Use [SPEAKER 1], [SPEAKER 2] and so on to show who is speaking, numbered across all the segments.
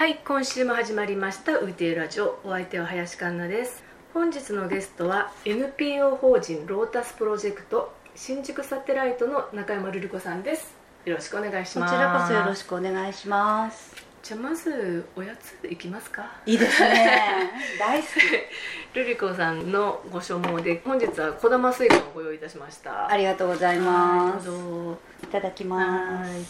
[SPEAKER 1] はい今週も始まりました「ウーティエラジオ」お相手は林環奈です。本日のゲストは NPO 法人ロータスプロジェクト新宿サテライトの中山瑠璃子さんです。よろしくお願いします。
[SPEAKER 2] こちらこそよろしくお願いします。
[SPEAKER 1] じゃあまずおやついきますか？
[SPEAKER 2] いいですね。大好き。
[SPEAKER 1] 瑠璃子さんのご所望で本日は小玉スイカをご用意いたしました。
[SPEAKER 2] ありがとうございます。
[SPEAKER 1] はいどうぞ。
[SPEAKER 2] いただきます。
[SPEAKER 1] はい。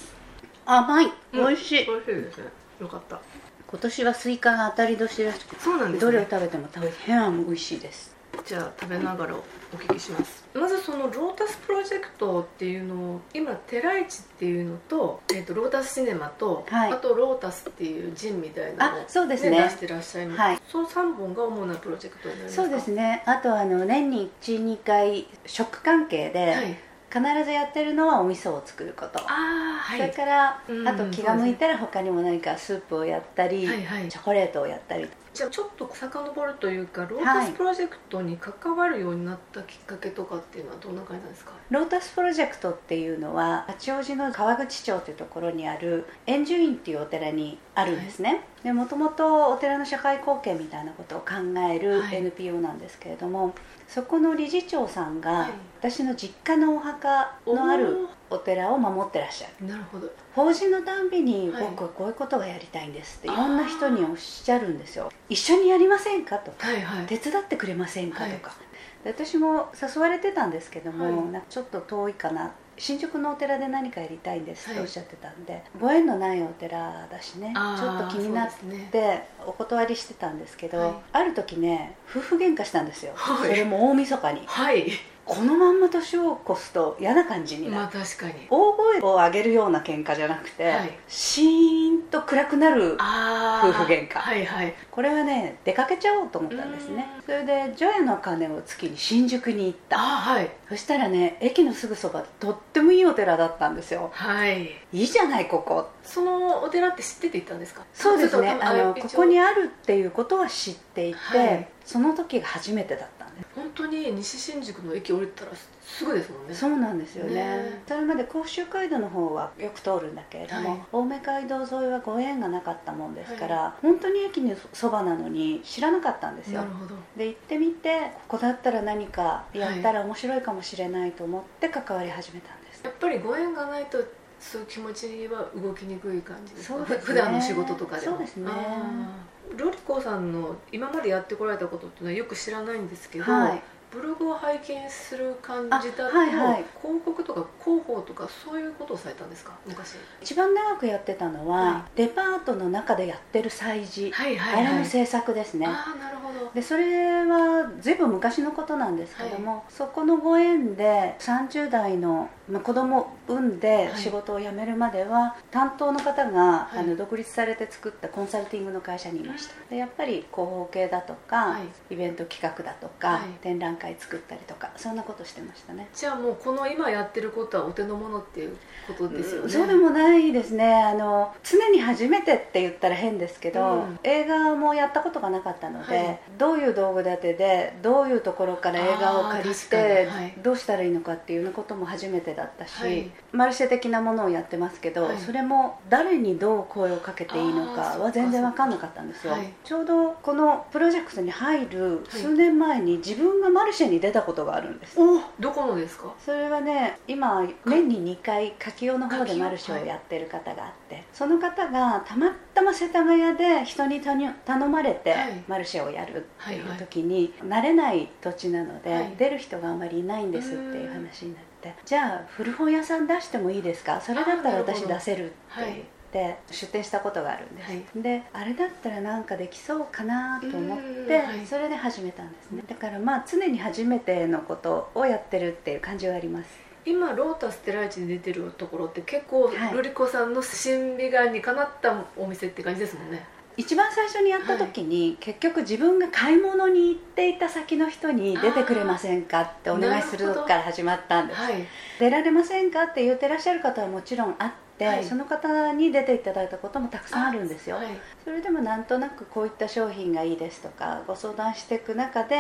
[SPEAKER 2] 甘い。
[SPEAKER 1] うん
[SPEAKER 2] 美味しい、
[SPEAKER 1] 美味しいです。ねよかった。
[SPEAKER 2] 今年はスイカが当たり年らしく
[SPEAKER 1] そうなんですね。
[SPEAKER 2] どれを食べても大変美味しいです。
[SPEAKER 1] じゃあ食べながらお聞きします。まずそのロータスプロジェクトっていうのを今寺市っていうのと,、えー、とロータスシネマと、
[SPEAKER 2] はい。
[SPEAKER 1] あとロータスっていう zine みたいなのを、
[SPEAKER 2] あそうですね。
[SPEAKER 1] 出してらっしゃいます、
[SPEAKER 2] はい。
[SPEAKER 1] その3本が主なプロジェクトになりますか？
[SPEAKER 2] そうですね。あとあの年に12回食関係で、
[SPEAKER 1] はい
[SPEAKER 2] 必ずやってるのはお味噌を作ること、
[SPEAKER 1] ああはい。
[SPEAKER 2] それから、
[SPEAKER 1] うん
[SPEAKER 2] あと気が向いたら他にも何かスープをやったり、
[SPEAKER 1] はいはい。
[SPEAKER 2] チョコレートをやったり
[SPEAKER 1] じゃあちょっと遡るというかロータスプロジェクトに関わるようになったきっかけとかっていうのはどんな感じなんですか？
[SPEAKER 2] ロータスプロジェクトっていうのは八王子の川口町というところにある円寿院っていうお寺にあるんですね、でもともとお寺の社会貢献みたいなことを考える
[SPEAKER 1] はい。
[SPEAKER 2] NPO なんですけれども、そこの理事長さんが、
[SPEAKER 1] はい。
[SPEAKER 2] 私の実家のお墓のあるお寺を守ってらっしゃる。
[SPEAKER 1] なるほど。
[SPEAKER 2] 法事のたんびに
[SPEAKER 1] はい。
[SPEAKER 2] 僕はこういうことがやりたいんですっていろんな人におっしゃるんですよ。一緒にやりませんかと。か
[SPEAKER 1] はいはい。
[SPEAKER 2] 手伝ってくれませんかとか、で私も誘われてたんですけども、
[SPEAKER 1] はい。
[SPEAKER 2] ちょっと遠いかな。新宿のお寺で何かやりたいんです
[SPEAKER 1] はい。
[SPEAKER 2] とおっしゃってたんで、ご縁のないお寺だしねちょっと気になってお断りしてたんですけど、
[SPEAKER 1] はい。
[SPEAKER 2] ある時ね夫婦喧嘩したんですよ、
[SPEAKER 1] はい。
[SPEAKER 2] それも大晦日に。
[SPEAKER 1] はい
[SPEAKER 2] このまんま年を越すと嫌な感じになる、
[SPEAKER 1] まあ確かに。
[SPEAKER 2] 大声を上げるような喧嘩じゃなくて、
[SPEAKER 1] はい。
[SPEAKER 2] シーンと暗くなる夫婦喧嘩。
[SPEAKER 1] はいはい。
[SPEAKER 2] これはね出かけちゃおうと思ったんですね。それで除夜の鐘をつきに新宿に行った。
[SPEAKER 1] あはい。
[SPEAKER 2] そしたらね駅のすぐそばでとってもいいお寺だったんですよ。
[SPEAKER 1] はい。
[SPEAKER 2] いいじゃないここ。
[SPEAKER 1] そのお寺って知ってて行ったんですか？
[SPEAKER 2] そうですね。あのここにあるっていうことは知っていて、
[SPEAKER 1] はい。
[SPEAKER 2] その時が初めてだった
[SPEAKER 1] 本当に西新宿の駅降りたらすぐですもんね。
[SPEAKER 2] そうなんですよね。
[SPEAKER 1] ね。
[SPEAKER 2] それまで甲州街道の方はよく通るんだけれども、
[SPEAKER 1] はい。
[SPEAKER 2] 青梅街道沿いはご縁がなかったもんですから、本当に駅のそばなのに知らなかったんですよ。
[SPEAKER 1] なるほど。
[SPEAKER 2] で行ってみてここだったら何かやったら面白いかもしれないと思って関わり始めたんです、
[SPEAKER 1] やっぱりご縁がないとそういう気持ちは動きにくい感じですか？
[SPEAKER 2] そうですね。
[SPEAKER 1] ふ普段の仕事とかでも。
[SPEAKER 2] そうですね
[SPEAKER 1] さんの今までやってこられたことっていうのはよく知らないんですけど、
[SPEAKER 2] はい。
[SPEAKER 1] ブログを拝見する感じだと、
[SPEAKER 2] あはいはい。
[SPEAKER 1] 広告とか広報とかそういうことをされたんですか？昔。
[SPEAKER 2] 一番長くやってたのは、
[SPEAKER 1] は
[SPEAKER 2] デパートの中でやってる催事、
[SPEAKER 1] はいはいはい。
[SPEAKER 2] あれの制作ですね。
[SPEAKER 1] あ
[SPEAKER 2] でそれはずいぶん昔のことなんですけども、そこのご縁で30代の、まあ、子供を産んで
[SPEAKER 1] はい。
[SPEAKER 2] 仕事を辞めるまでは、担当の方が、
[SPEAKER 1] い。
[SPEAKER 2] あの独立されて作ったコンサルティングの会社にいました。でやっぱり広報系だとか、
[SPEAKER 1] はい。
[SPEAKER 2] イベント企画だとか、
[SPEAKER 1] はい。
[SPEAKER 2] 展覧会作ったりとかそんなことしてましたね。
[SPEAKER 1] じゃあもうこの今やってることはお手の物っていうことですよね。
[SPEAKER 2] そうでもないですね。あの常に初めてって言ったら変ですけど、
[SPEAKER 1] うん。
[SPEAKER 2] 映画もやったことがなかったので、
[SPEAKER 1] はい
[SPEAKER 2] どういう道具立てでどういうところから映画を借りて、
[SPEAKER 1] にはい。
[SPEAKER 2] どうしたらいいのかっていうことも初めてだったし、
[SPEAKER 1] はい。
[SPEAKER 2] マルシェ的なものをやってますけど、
[SPEAKER 1] はい。
[SPEAKER 2] それも誰にどう声をかけていいのかは全然分かんなかったんですよ、
[SPEAKER 1] はい。
[SPEAKER 2] ちょうどこのプロジェクトに入る数年前に自分がマルシェに出たことがあるんです。
[SPEAKER 1] おどこのですか？
[SPEAKER 2] それはね今年に2回柿用の方でマルシェをやってる方があって、その方がたまたま世田谷で人に頼頼まれて
[SPEAKER 1] はい。
[SPEAKER 2] マルシェをやるっていう
[SPEAKER 1] はいはい。
[SPEAKER 2] 時に、慣れない土地なので、
[SPEAKER 1] はい。
[SPEAKER 2] 出る人があまりいないんですっていう話になってじゃあ古本屋さん出してもいいですか？それだったら私出せるって言って。出店したことがあるんです、
[SPEAKER 1] はい。
[SPEAKER 2] であれだったらなんかできそうかなと思っ
[SPEAKER 1] うん
[SPEAKER 2] て、
[SPEAKER 1] はい。
[SPEAKER 2] それで始めたんですね。だからまあ常に初めてのことをやってるっていう感じはあります。
[SPEAKER 1] 今ロータステライチに出てるところって結構、
[SPEAKER 2] はい。
[SPEAKER 1] ルリコさんの審美眼にかなったお店って感じですもんね
[SPEAKER 2] 一番最初にやった時に、結局自分が買い物に行っていた先の人に出てくれませんかってお願いするから始まったんです。
[SPEAKER 1] はい。
[SPEAKER 2] 出られませんかって言ってらっしゃる方はもちろんあって、
[SPEAKER 1] はい。
[SPEAKER 2] その方に出ていただいたこともたくさんあるんですよ、
[SPEAKER 1] はい。
[SPEAKER 2] それでもなんとなくこういった商品がいいですとかご相談していく中で、
[SPEAKER 1] い。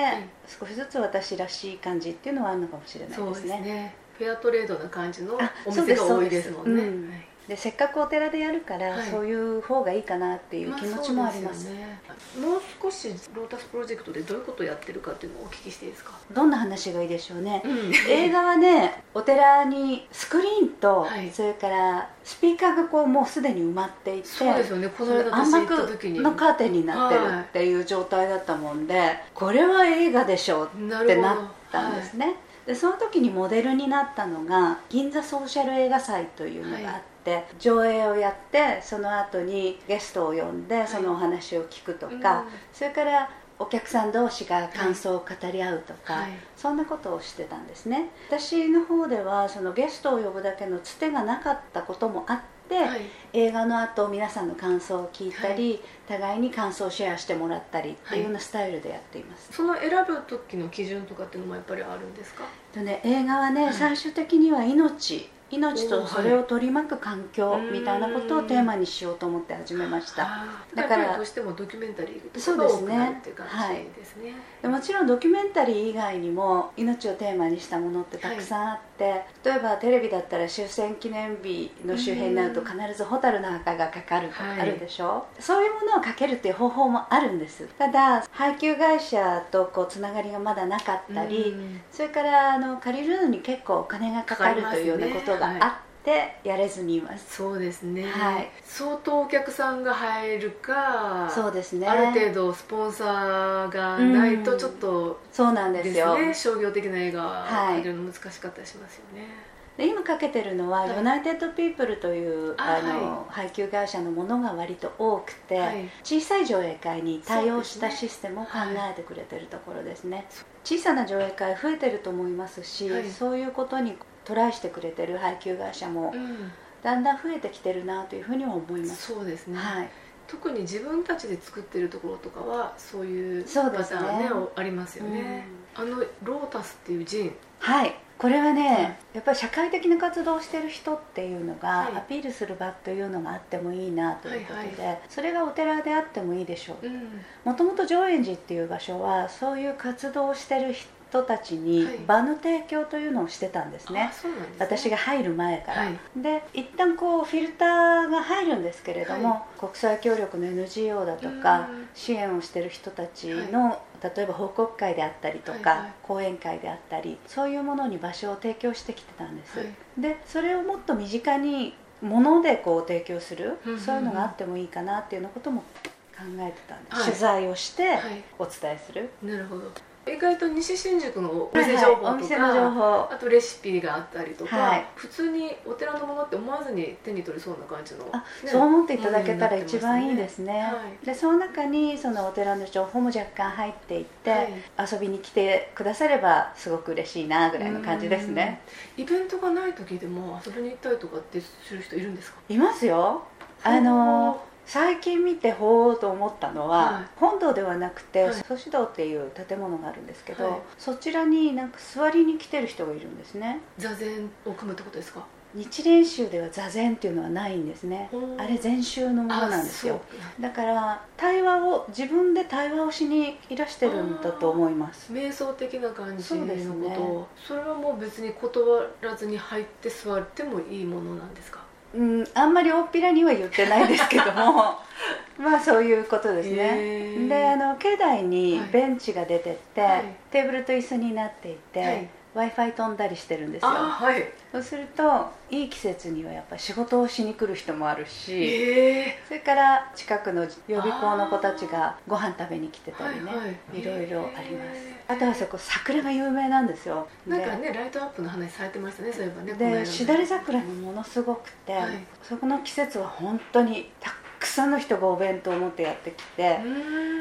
[SPEAKER 2] 少しずつ私らしい感じっていうのはあるのかもしれない
[SPEAKER 1] そう
[SPEAKER 2] で
[SPEAKER 1] すすね。フェアトレードな感じの
[SPEAKER 2] あ
[SPEAKER 1] お店が多いですもんね、
[SPEAKER 2] でせっかくお寺でやるから、
[SPEAKER 1] はい。
[SPEAKER 2] そういう方がいいかなっていう気持ちもあります,、
[SPEAKER 1] そうですよね。もう少しロータスプロジェクトでどういうことをやってるかっていうのをお聞きしていいですか、
[SPEAKER 2] どんな話がいいでしょうね、
[SPEAKER 1] うん。
[SPEAKER 2] 映画はねお寺にスクリーンと、
[SPEAKER 1] はい。
[SPEAKER 2] それからスピーカーがこうもうすでに埋まっていて
[SPEAKER 1] そうですよね。この間
[SPEAKER 2] 暗
[SPEAKER 1] 私行った時に。
[SPEAKER 2] 幕のカーテンになってる
[SPEAKER 1] はい
[SPEAKER 2] っていう状態だったもんで、これは映画でしょうってなったんですね、でその時にモデルになったのが銀座ソーシャル映画祭というのがあって、上映をやってその後にゲストを呼んでそのお話を聞くとか、
[SPEAKER 1] うん。
[SPEAKER 2] それからお客さん同士が感想を語り合うとか、
[SPEAKER 1] はい。
[SPEAKER 2] そんなことをしてたんですね。私の方ではそのゲストを呼ぶだけのつてがなかったこともあって、
[SPEAKER 1] はい。
[SPEAKER 2] 映画の後皆さんの感想を聞いたり、互いに感想をシェアしてもらったりっていうようなスタイルでやっています、
[SPEAKER 1] その選ぶ時の基準とかっていうのもやっぱりあるんですか？
[SPEAKER 2] とね、映画はね、
[SPEAKER 1] はい。
[SPEAKER 2] 最終的には命命とそれを取り巻く環境
[SPEAKER 1] はい
[SPEAKER 2] みたいなことをテーマにしようと思って始めました。だから
[SPEAKER 1] どうしてもドキュメンタリーと
[SPEAKER 2] そう
[SPEAKER 1] かが多く
[SPEAKER 2] ですね。
[SPEAKER 1] なるっていう感じですね。
[SPEAKER 2] でもちろんドキュメンタリー以外にも命をテーマにしたものってたくさんあって、例えばテレビだったら終戦記念日の周辺になると必ず「蛍の墓」がかかるとか
[SPEAKER 1] はい
[SPEAKER 2] あるでしょ、そういうものをかけるっていう方法もあるんです。ただ配給会社とこうつながりがまだなかったり、
[SPEAKER 1] うん。
[SPEAKER 2] それからあの借りるのに結構お金がかかるというようなことがあってやれずにいます、
[SPEAKER 1] そうですね、
[SPEAKER 2] はい。
[SPEAKER 1] 相当お客さんが入るか
[SPEAKER 2] そうですね。
[SPEAKER 1] ある程度スポンサーがないとちょっと
[SPEAKER 2] そうなんで
[SPEAKER 1] ですす
[SPEAKER 2] よ
[SPEAKER 1] ね。商業的な映画
[SPEAKER 2] はい
[SPEAKER 1] 入れるの難しかったりしますよね、
[SPEAKER 2] で今かけてるのは、
[SPEAKER 1] はい。
[SPEAKER 2] ユナイテッド・ピープルという
[SPEAKER 1] あ
[SPEAKER 2] あの、配給会社のものが割と多くて、
[SPEAKER 1] はい。
[SPEAKER 2] 小さい上映会に対応したシステムを考えてくれてるところですね、
[SPEAKER 1] そ
[SPEAKER 2] 小さな上映会増えてると思いますし、
[SPEAKER 1] はい。
[SPEAKER 2] そういうことにトライしてくれてる配給会社も
[SPEAKER 1] うん。
[SPEAKER 2] だんだん増えてきてるなというふうには思います、
[SPEAKER 1] そうですね、
[SPEAKER 2] はい、
[SPEAKER 1] 特に自分たちで作ってるところとかはそういうパターンね。おありますよね、あのロータスっていうジン。
[SPEAKER 2] はい。これはね、
[SPEAKER 1] はい。
[SPEAKER 2] やっぱり社会的な活動をしてる人っていうのが、
[SPEAKER 1] はい。
[SPEAKER 2] アピールする場というのがあってもいいなということで、
[SPEAKER 1] は
[SPEAKER 2] それがお寺であってもいいでしょう。
[SPEAKER 1] うん。
[SPEAKER 2] もともと上円寺っていう場所はそういう活動をしてる人たちに
[SPEAKER 1] はい。
[SPEAKER 2] 場の提供というのをしてたんですね。
[SPEAKER 1] あ、そうなんですね。
[SPEAKER 2] 私が入る前から、
[SPEAKER 1] はい。
[SPEAKER 2] で一旦こうフィルターが入るんですけれども、
[SPEAKER 1] は
[SPEAKER 2] 国際協力の NGO だとか
[SPEAKER 1] うん。
[SPEAKER 2] 支援をしてる人たちの、例えば報告会であったりとか、
[SPEAKER 1] はいはい。
[SPEAKER 2] 講演会であったりそういうものに場所を提供してきてたんです、
[SPEAKER 1] はい。
[SPEAKER 2] でそれをもっと身近に物でこう提供する、
[SPEAKER 1] うんうんうん。
[SPEAKER 2] そういうのがあってもいいかなっていうようなことも考えてたんです、
[SPEAKER 1] はい。
[SPEAKER 2] 取材をして
[SPEAKER 1] はい。
[SPEAKER 2] お伝えする、
[SPEAKER 1] なるほど意外と西新宿のお
[SPEAKER 2] はいはい
[SPEAKER 1] 店情報とか、
[SPEAKER 2] お店の情報。
[SPEAKER 1] あとレシピがあったりとか、
[SPEAKER 2] はい。
[SPEAKER 1] 普通にお寺のものって思わずに手に取りそうな感じの、
[SPEAKER 2] あ
[SPEAKER 1] ね
[SPEAKER 2] そう思っていただけたら一番いいですね。
[SPEAKER 1] はい。
[SPEAKER 2] でその中にそのお寺の情報も若干入っていって、
[SPEAKER 1] はい。
[SPEAKER 2] 遊びに来てくださればすごく嬉しいなぐらいの感じですね。
[SPEAKER 1] イベントがない時でも遊びに行ったりとかってする人いるんですか？
[SPEAKER 2] いますよ。あの最近見てほうと思ったのは、
[SPEAKER 1] はい。
[SPEAKER 2] 本堂ではなくて
[SPEAKER 1] はい。
[SPEAKER 2] 祖師堂っていう建物があるんですけど、
[SPEAKER 1] はい。
[SPEAKER 2] そちらになんか座りに来てる人がいるんですね。
[SPEAKER 1] 座禅を組むってことですか？
[SPEAKER 2] 日蓮宗では座禅っていうのはないんですね。あれ禅宗のものなんですよ。だから対話を自分で対話をしにいらしてるんだと思います。
[SPEAKER 1] 瞑想的な感じの
[SPEAKER 2] そうですね。
[SPEAKER 1] ことをそ,、れはもう別に断らずに入って座ってもいいものなんですか？
[SPEAKER 2] うんあんまり大っぴらには言ってないですけども。まあそういうことです
[SPEAKER 1] へ
[SPEAKER 2] ね
[SPEAKER 1] ー。
[SPEAKER 2] であの境内に
[SPEAKER 1] はい。
[SPEAKER 2] ベンチが出てって、
[SPEAKER 1] はい。
[SPEAKER 2] テーブルと椅子になっていて、
[SPEAKER 1] はい
[SPEAKER 2] w i f i 飛んだりしてるんですよ。
[SPEAKER 1] あはい。
[SPEAKER 2] そうするといい季節にはやっぱ仕事をしに来る人もあるし
[SPEAKER 1] ええ。
[SPEAKER 2] それから近くの予備校の子たちがご飯食べに来てたりね、
[SPEAKER 1] はいはい。
[SPEAKER 2] いろいろあります。
[SPEAKER 1] へー
[SPEAKER 2] あとはそこ桜が有名なんですよ。
[SPEAKER 1] なんか
[SPEAKER 2] で
[SPEAKER 1] ねライトアップの話されてましたねそういえばね
[SPEAKER 2] でしだれ桜もものすごくて、
[SPEAKER 1] はい。
[SPEAKER 2] そこの季節は本当にたくさんの人がお弁当を持ってやってきて、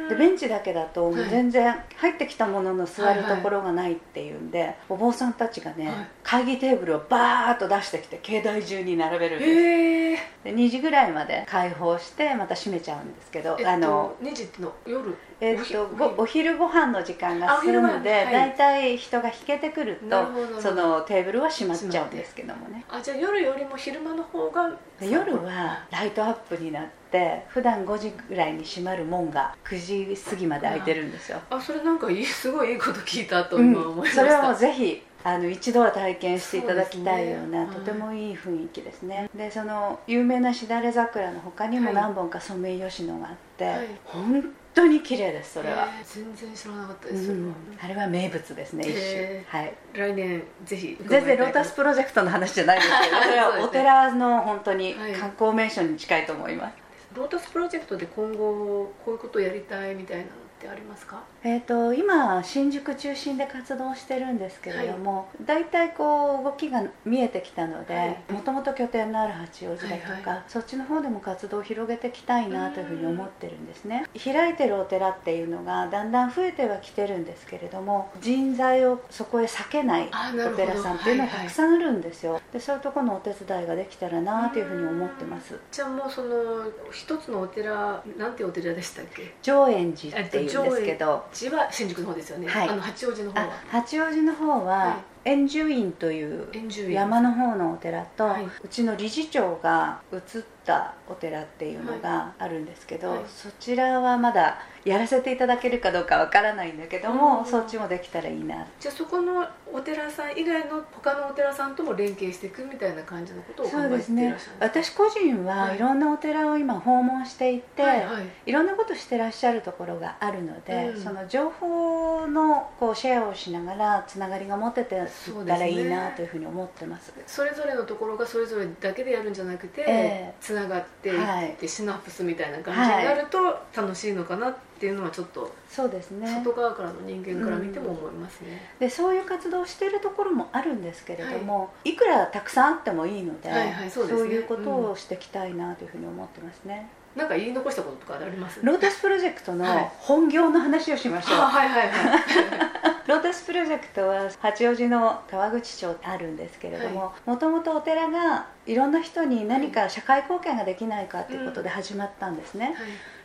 [SPEAKER 2] でベンチだけだと全然入ってきたものの座る
[SPEAKER 1] はいはい
[SPEAKER 2] ところがないっていうんで、お坊さんたちがね、
[SPEAKER 1] はい。
[SPEAKER 2] 会議テーブルをバーッと出してきて境内中に並べるんです、で2時ぐらいまで開放してまた閉めちゃうんですけど、
[SPEAKER 1] えっと
[SPEAKER 2] あの
[SPEAKER 1] 2時の夜？
[SPEAKER 2] えっとごお昼？ご飯の時間が
[SPEAKER 1] あお昼
[SPEAKER 2] 済むので、
[SPEAKER 1] はい。
[SPEAKER 2] 大体人が引けてくるとそのテーブルは閉まっちゃうんですけどもね。
[SPEAKER 1] あじゃあ夜よりも昼間の方が
[SPEAKER 2] で夜はライトアップになって普段5時ぐらいに閉まる門が9時過ぎまで開いてるんですよ、
[SPEAKER 1] あそれなんかいいすごいいいこと聞いたと
[SPEAKER 2] うん。
[SPEAKER 1] 今思いました、
[SPEAKER 2] それはもうぜひあの一度は体験していただきたいような
[SPEAKER 1] ね。
[SPEAKER 2] とてもいい雰囲気ですね、でその有名なしだれ桜の他にも
[SPEAKER 1] はい。
[SPEAKER 2] 何本かソメイヨシノがあって、
[SPEAKER 1] はい。
[SPEAKER 2] 本当に綺麗ですそれは、
[SPEAKER 1] へー全然知らなかった
[SPEAKER 2] う
[SPEAKER 1] です、それは。
[SPEAKER 2] ん、あれは名物ですね一
[SPEAKER 1] へ
[SPEAKER 2] 種。はい。
[SPEAKER 1] 来年ぜひ
[SPEAKER 2] 全然ロータスプロジェクトの話じゃないですけど それはお寺の本当に
[SPEAKER 1] はい。
[SPEAKER 2] 観光名所に近いと思います、
[SPEAKER 1] ロータスプロジェクトで今後こういうことをやりたいみたいなのてありますか？
[SPEAKER 2] えー、と今新宿中心で活動してるんですけれども、大体こう動きが見えてきたので
[SPEAKER 1] はい。
[SPEAKER 2] もともと拠点のある八王子だとか、
[SPEAKER 1] はいは
[SPEAKER 2] そっちの方でも活動を広げていきたいなというふうに思ってるんですね。開いてるお寺っていうのがだんだん増えてはきてるんですけれども人材をそこへ避けないお寺さんっていうのは
[SPEAKER 1] はいはい。
[SPEAKER 2] たくさんあるんですよ、でそういうところのお手伝いができたらなというふうに思ってます。
[SPEAKER 1] じゃあもうその一つのお寺なんてお寺でしたっけ？
[SPEAKER 2] 上円寺っていうんですけど
[SPEAKER 1] 寺は新宿の方ですよね、
[SPEAKER 2] はい。
[SPEAKER 1] あの八王子の方。
[SPEAKER 2] あ
[SPEAKER 1] は
[SPEAKER 2] 八王子の方
[SPEAKER 1] は
[SPEAKER 2] は円寿院という山の方のお寺と、
[SPEAKER 1] はい。う
[SPEAKER 2] ちの理事長が移ったお寺っていうのがあるんですけど、
[SPEAKER 1] はい。
[SPEAKER 2] そちらはまだやらせていただけるかどうかわからないんだけども、
[SPEAKER 1] うん。
[SPEAKER 2] そっちもできたらいいな
[SPEAKER 1] じゃあそこのお寺さん以外の他のお寺さんとも連携していくみたいな感じのことを考えていらっしゃるん
[SPEAKER 2] ですね。私個人は
[SPEAKER 1] はい。
[SPEAKER 2] いろんなお寺を今訪問していて、
[SPEAKER 1] はいはい。
[SPEAKER 2] いろんなことしてらっしゃるところがあるので、
[SPEAKER 1] うん。
[SPEAKER 2] その情報のこうシェアをしながらつながりが持てていったらいいなというふうに思ってます。
[SPEAKER 1] それぞれのところがそれぞれだけでやるんじゃなくて、
[SPEAKER 2] ええ。
[SPEAKER 1] つながっていって、
[SPEAKER 2] はい。
[SPEAKER 1] シナプスみたいな感じになると楽しいのかなっていうのはちょっと
[SPEAKER 2] そうですね。
[SPEAKER 1] 外側からの人間から見ても思いますね、
[SPEAKER 2] でそういう活動をしているところもあるんですけれども、い、くらたくさんあってもいいので,、
[SPEAKER 1] はいはいそうですね。
[SPEAKER 2] いうことをしていきたいなというふうに思ってますね、
[SPEAKER 1] なんか言い残したこととかあります？
[SPEAKER 2] ロータスプロジェクトの
[SPEAKER 1] はい。
[SPEAKER 2] 本業の話をしましょう、
[SPEAKER 1] あはいはいはい
[SPEAKER 2] ロータスプロジェクトは八王子の川口町あるんですけれどももともとお寺がいろんな人に何か社会貢献ができないかということで始まったんですね、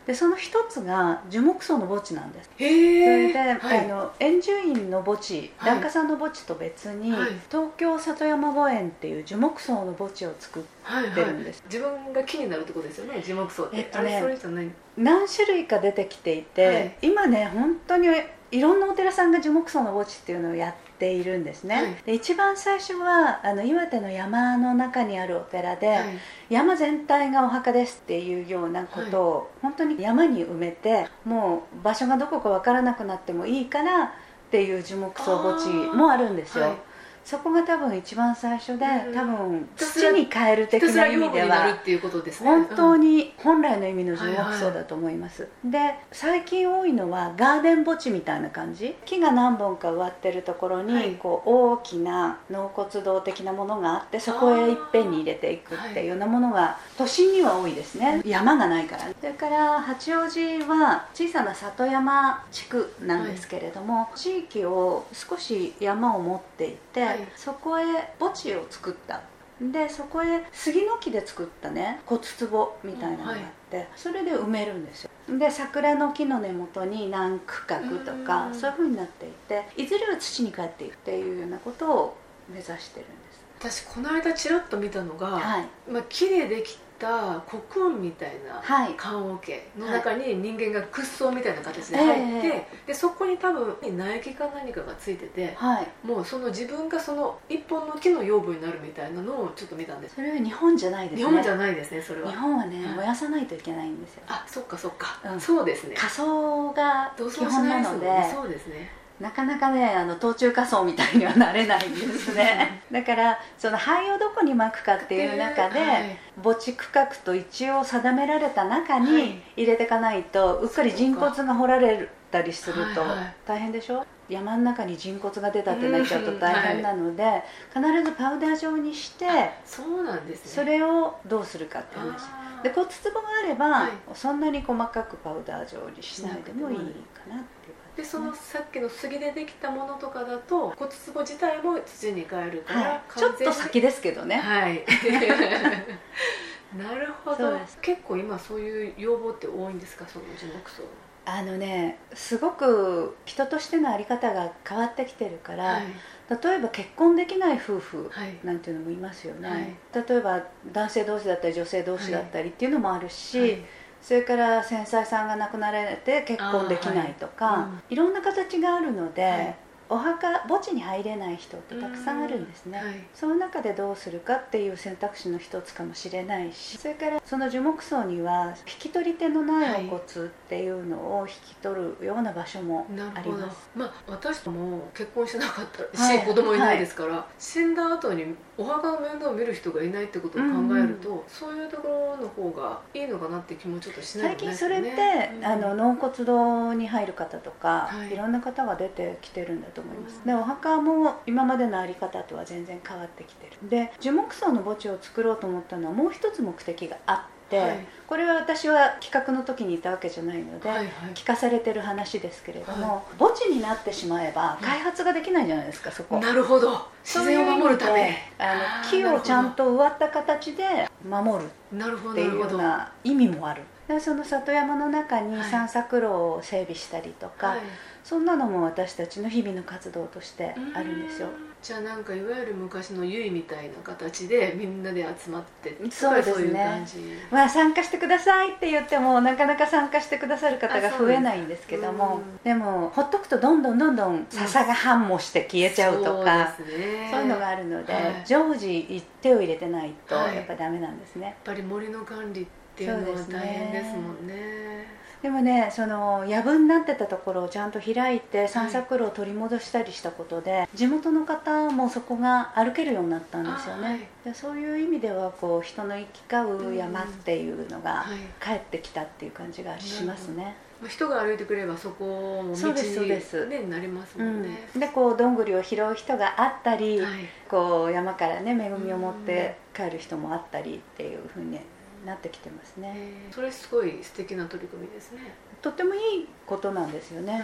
[SPEAKER 2] でその一つが樹木葬の墓地なんです。それで、
[SPEAKER 1] はい。
[SPEAKER 2] あの円寿院の墓地
[SPEAKER 1] はい。
[SPEAKER 2] 檀家さんの墓地と別に、
[SPEAKER 1] はい。
[SPEAKER 2] 東京里山墓園っていう樹木葬の墓地を作っ
[SPEAKER 1] はいはい
[SPEAKER 2] てるんです、
[SPEAKER 1] 自分が木になるってことですよね樹木葬って、
[SPEAKER 2] えっとね何種類か出てきていて、
[SPEAKER 1] はい。
[SPEAKER 2] 今ね本当にいろんなお寺さんが樹木葬の墓地っていうのをやっているんですね、
[SPEAKER 1] はい。
[SPEAKER 2] で一番最初はあの岩手の山の中にあるお寺で、
[SPEAKER 1] はい。
[SPEAKER 2] 山全体がお墓ですっていうようなことを、本当に山に埋めてもう場所がどこかわからなくなってもいいからっていう樹木葬墓地もあるんですよ、
[SPEAKER 1] はい
[SPEAKER 2] そこが多分一番最初で、
[SPEAKER 1] うん
[SPEAKER 2] 多分土に変える的な意味では
[SPEAKER 1] るっていうことですね。
[SPEAKER 2] 本当
[SPEAKER 1] に、
[SPEAKER 2] に本来の意味の樹木葬だと思います、で最近多いのはガーデン墓地みたいな感じ。木が何本か植わってるところに、
[SPEAKER 1] はい。
[SPEAKER 2] こう大きな納骨堂的なものがあってそこへいっぺんに入れていくっていうようなものが都心には多いですね。山がないから。それから八王子は小さな里山地区なんですけれども、地域を少し山を持っていて、
[SPEAKER 1] はい
[SPEAKER 2] そこへ墓地を作った。でそこへ杉の木で作ったね。骨壺みたいなのがあって、それで埋めるんですよ。で桜の木の根元に何区画とか
[SPEAKER 1] うん。
[SPEAKER 2] そういうふうになっていていずれは土に帰っていくっていうようなことを目指してるんです。
[SPEAKER 1] 私この間ちらっと見たのが、
[SPEAKER 2] はい。
[SPEAKER 1] まあ、木でできたコクーンみたいな
[SPEAKER 2] はい。
[SPEAKER 1] 棺桶の中に人間が屈葬みたいな形で入って、
[SPEAKER 2] え
[SPEAKER 1] でそこに多分苗木か何かがついてて
[SPEAKER 2] はい。
[SPEAKER 1] もうその自分がその一本の木の養分になるみたいなのをちょっと見たんです。
[SPEAKER 2] それは日本じゃないですね。
[SPEAKER 1] 日本じゃないですねそれは。
[SPEAKER 2] 日本はね
[SPEAKER 1] はい
[SPEAKER 2] 燃やさないといけないんですよ。
[SPEAKER 1] あそっかそっか、
[SPEAKER 2] うん。
[SPEAKER 1] そうですね。
[SPEAKER 2] 仮装が
[SPEAKER 1] 土
[SPEAKER 2] 基本なので
[SPEAKER 1] ねそうですね
[SPEAKER 2] なかなかねあの冬中仮装みたいにはなれないんですね。だからその灰をどこに巻くかっていう中で、
[SPEAKER 1] はい。
[SPEAKER 2] 墓地区画と一応定められた中
[SPEAKER 1] はい。
[SPEAKER 2] に入れていかないと、うっかり人骨が掘られたりすると
[SPEAKER 1] はいはい
[SPEAKER 2] 大変でしょ？山の中に人骨が出たってなっちゃうと大変なので、必ずパウダー状にして
[SPEAKER 1] そうなんですね。
[SPEAKER 2] それをどうするかって話。で骨壺があれば、
[SPEAKER 1] はい。
[SPEAKER 2] そんなに細かくパウダー状にしないでもいいかなっていう
[SPEAKER 1] でそのさっきの杉でできたものとかだと骨壺自体も土に変えるから、
[SPEAKER 2] はい、ちょっと先ですけどね、
[SPEAKER 1] はい。なるほど。結構今そういう要望って多いんですか？その樹木葬。
[SPEAKER 2] あのねすごく人としての在り方が変わってきてるから、
[SPEAKER 1] はい。
[SPEAKER 2] 例えば結婚できない夫婦
[SPEAKER 1] はい。
[SPEAKER 2] なんていうのもいますよね、
[SPEAKER 1] はい。
[SPEAKER 2] 例えば男性同士だったり女性同士だったりっていうのもあるし、
[SPEAKER 1] はい
[SPEAKER 2] それから繊細さんが亡くなられて結婚できないとか、
[SPEAKER 1] い
[SPEAKER 2] ろんな形があるので、
[SPEAKER 1] はい
[SPEAKER 2] お墓墓地に入れない人ってたくさんあるんですね、
[SPEAKER 1] はい。
[SPEAKER 2] その中でどうするかっていう選択肢の一つかもしれないしそれからその樹木葬には引き取り手のないお骨っていうのを引き取るような場所もあります、
[SPEAKER 1] まあ私も結婚してなかったし、
[SPEAKER 2] はい。
[SPEAKER 1] 子供いないですから、死んだ後にお墓の面倒を見る人がいないってことを考えると、そういうところの方がいいのかなって気もちょっとしない
[SPEAKER 2] 最
[SPEAKER 1] でもないですよ
[SPEAKER 2] 近それって、
[SPEAKER 1] ね。
[SPEAKER 2] あの納骨堂に入る方とか、
[SPEAKER 1] はい。
[SPEAKER 2] い、ろんな方が出てきてるんだと思います、でお墓も今までの在り方とは全然変わってきてる。で樹木葬の墓地を作ろうと思ったのはもう一つ目的があって、
[SPEAKER 1] はい。
[SPEAKER 2] これは私は企画の時にいたわけじゃないので、
[SPEAKER 1] はいはい。
[SPEAKER 2] 聞かされてる話ですけれども、墓地になってしまえば開発ができないじゃないですかそこ。
[SPEAKER 1] なるほど。自然を守るため。
[SPEAKER 2] あの木をちゃんと植わった形で守る
[SPEAKER 1] なるほ
[SPEAKER 2] っていうような意味もある。でその里山の中に
[SPEAKER 1] はい。
[SPEAKER 2] 散策路を整備したりとか、
[SPEAKER 1] はい。
[SPEAKER 2] そんなのも私たちの日々の活動としてあるんですよ
[SPEAKER 1] じゃあなんかいわゆる昔の結みたいな形でみんなで集まって
[SPEAKER 2] そうですね。
[SPEAKER 1] そういう感じ。
[SPEAKER 2] まあ参加してくださいって言ってもなかなか参加してくださる方が増えないんですけども
[SPEAKER 1] うん。
[SPEAKER 2] でもほっとくとどんどんどんどん笹が繁茂して消えちゃうとか、
[SPEAKER 1] そうですね。
[SPEAKER 2] そういうのがあるので、
[SPEAKER 1] はい。
[SPEAKER 2] 常時手を入れてないと
[SPEAKER 1] はい。
[SPEAKER 2] やっぱダメなんですね、
[SPEAKER 1] やっぱり森の管理っていうのは大変ですもんね
[SPEAKER 2] でもねその藪になってたところをちゃんと開いて散策路を取り戻したりしたことで、地元の方もそこが歩けるようになったんですよね、
[SPEAKER 1] あはい。
[SPEAKER 2] でそういう意味ではこう人の行き交う山っていうのが
[SPEAKER 1] はい。
[SPEAKER 2] 帰ってきたっていう感じがしますね、
[SPEAKER 1] まあ人が歩いてくればそこも道
[SPEAKER 2] そうですそうです。
[SPEAKER 1] に、ね、なります
[SPEAKER 2] うん
[SPEAKER 1] もん。ね、
[SPEAKER 2] でこうどんぐりを拾う人があったり、
[SPEAKER 1] はい。
[SPEAKER 2] こう山からね恵みを持って帰る人もあったりっていうふうになってきてますね、
[SPEAKER 1] えーそれすごい素敵な取り組みですね。
[SPEAKER 2] とってもいいことなんですよね、
[SPEAKER 1] はい。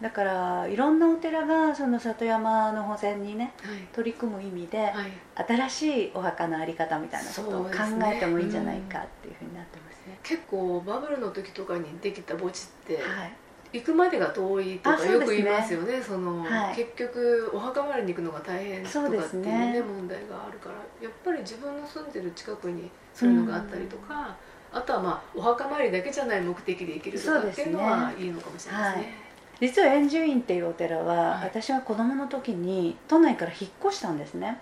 [SPEAKER 2] だからいろんなお寺がその里山の保全にね
[SPEAKER 1] はい。
[SPEAKER 2] 取り組む意味で、
[SPEAKER 1] はい。
[SPEAKER 2] 新しいお墓の在り方みたいなことを考えてもいいんじゃないかっていうふうになってますね、
[SPEAKER 1] 結構バブルの時とかにできた墓地って、
[SPEAKER 2] はい
[SPEAKER 1] 行くまでが遠いとかよく言いますよね。その、
[SPEAKER 2] はい。
[SPEAKER 1] 結局お墓参りに行くのが大変とか
[SPEAKER 2] そう
[SPEAKER 1] っていう
[SPEAKER 2] ね
[SPEAKER 1] ね。問題があるから。やっぱり自分の住んでる近くにそういうのがあったりとか、あとはまあお墓参りだけじゃない目的で行けるとかっていうのはいいのかもしれないですね。
[SPEAKER 2] 実は円寿院っていうお寺は、
[SPEAKER 1] はい。
[SPEAKER 2] 私が子供の時に都内から引っ越したんですね。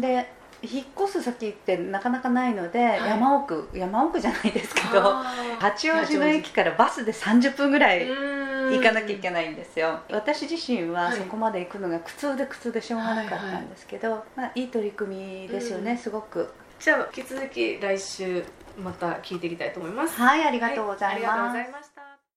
[SPEAKER 2] で引っ越す先ってなかなかないので、
[SPEAKER 1] い。
[SPEAKER 2] 山奥山奥じゃないですけど八王子の駅からバスで30分ぐらい
[SPEAKER 1] うん。
[SPEAKER 2] 行かなきゃいけないんですよ。私自身は
[SPEAKER 1] はい。
[SPEAKER 2] そこまで行くのが苦痛で苦痛でしょうがなかったんですけど、いまあ、いい取り組みですよね、
[SPEAKER 1] うん。
[SPEAKER 2] すごく。
[SPEAKER 1] じゃあ引き続き来週また聞いていきたいと思います。
[SPEAKER 2] はいありがとうございます。
[SPEAKER 1] ざい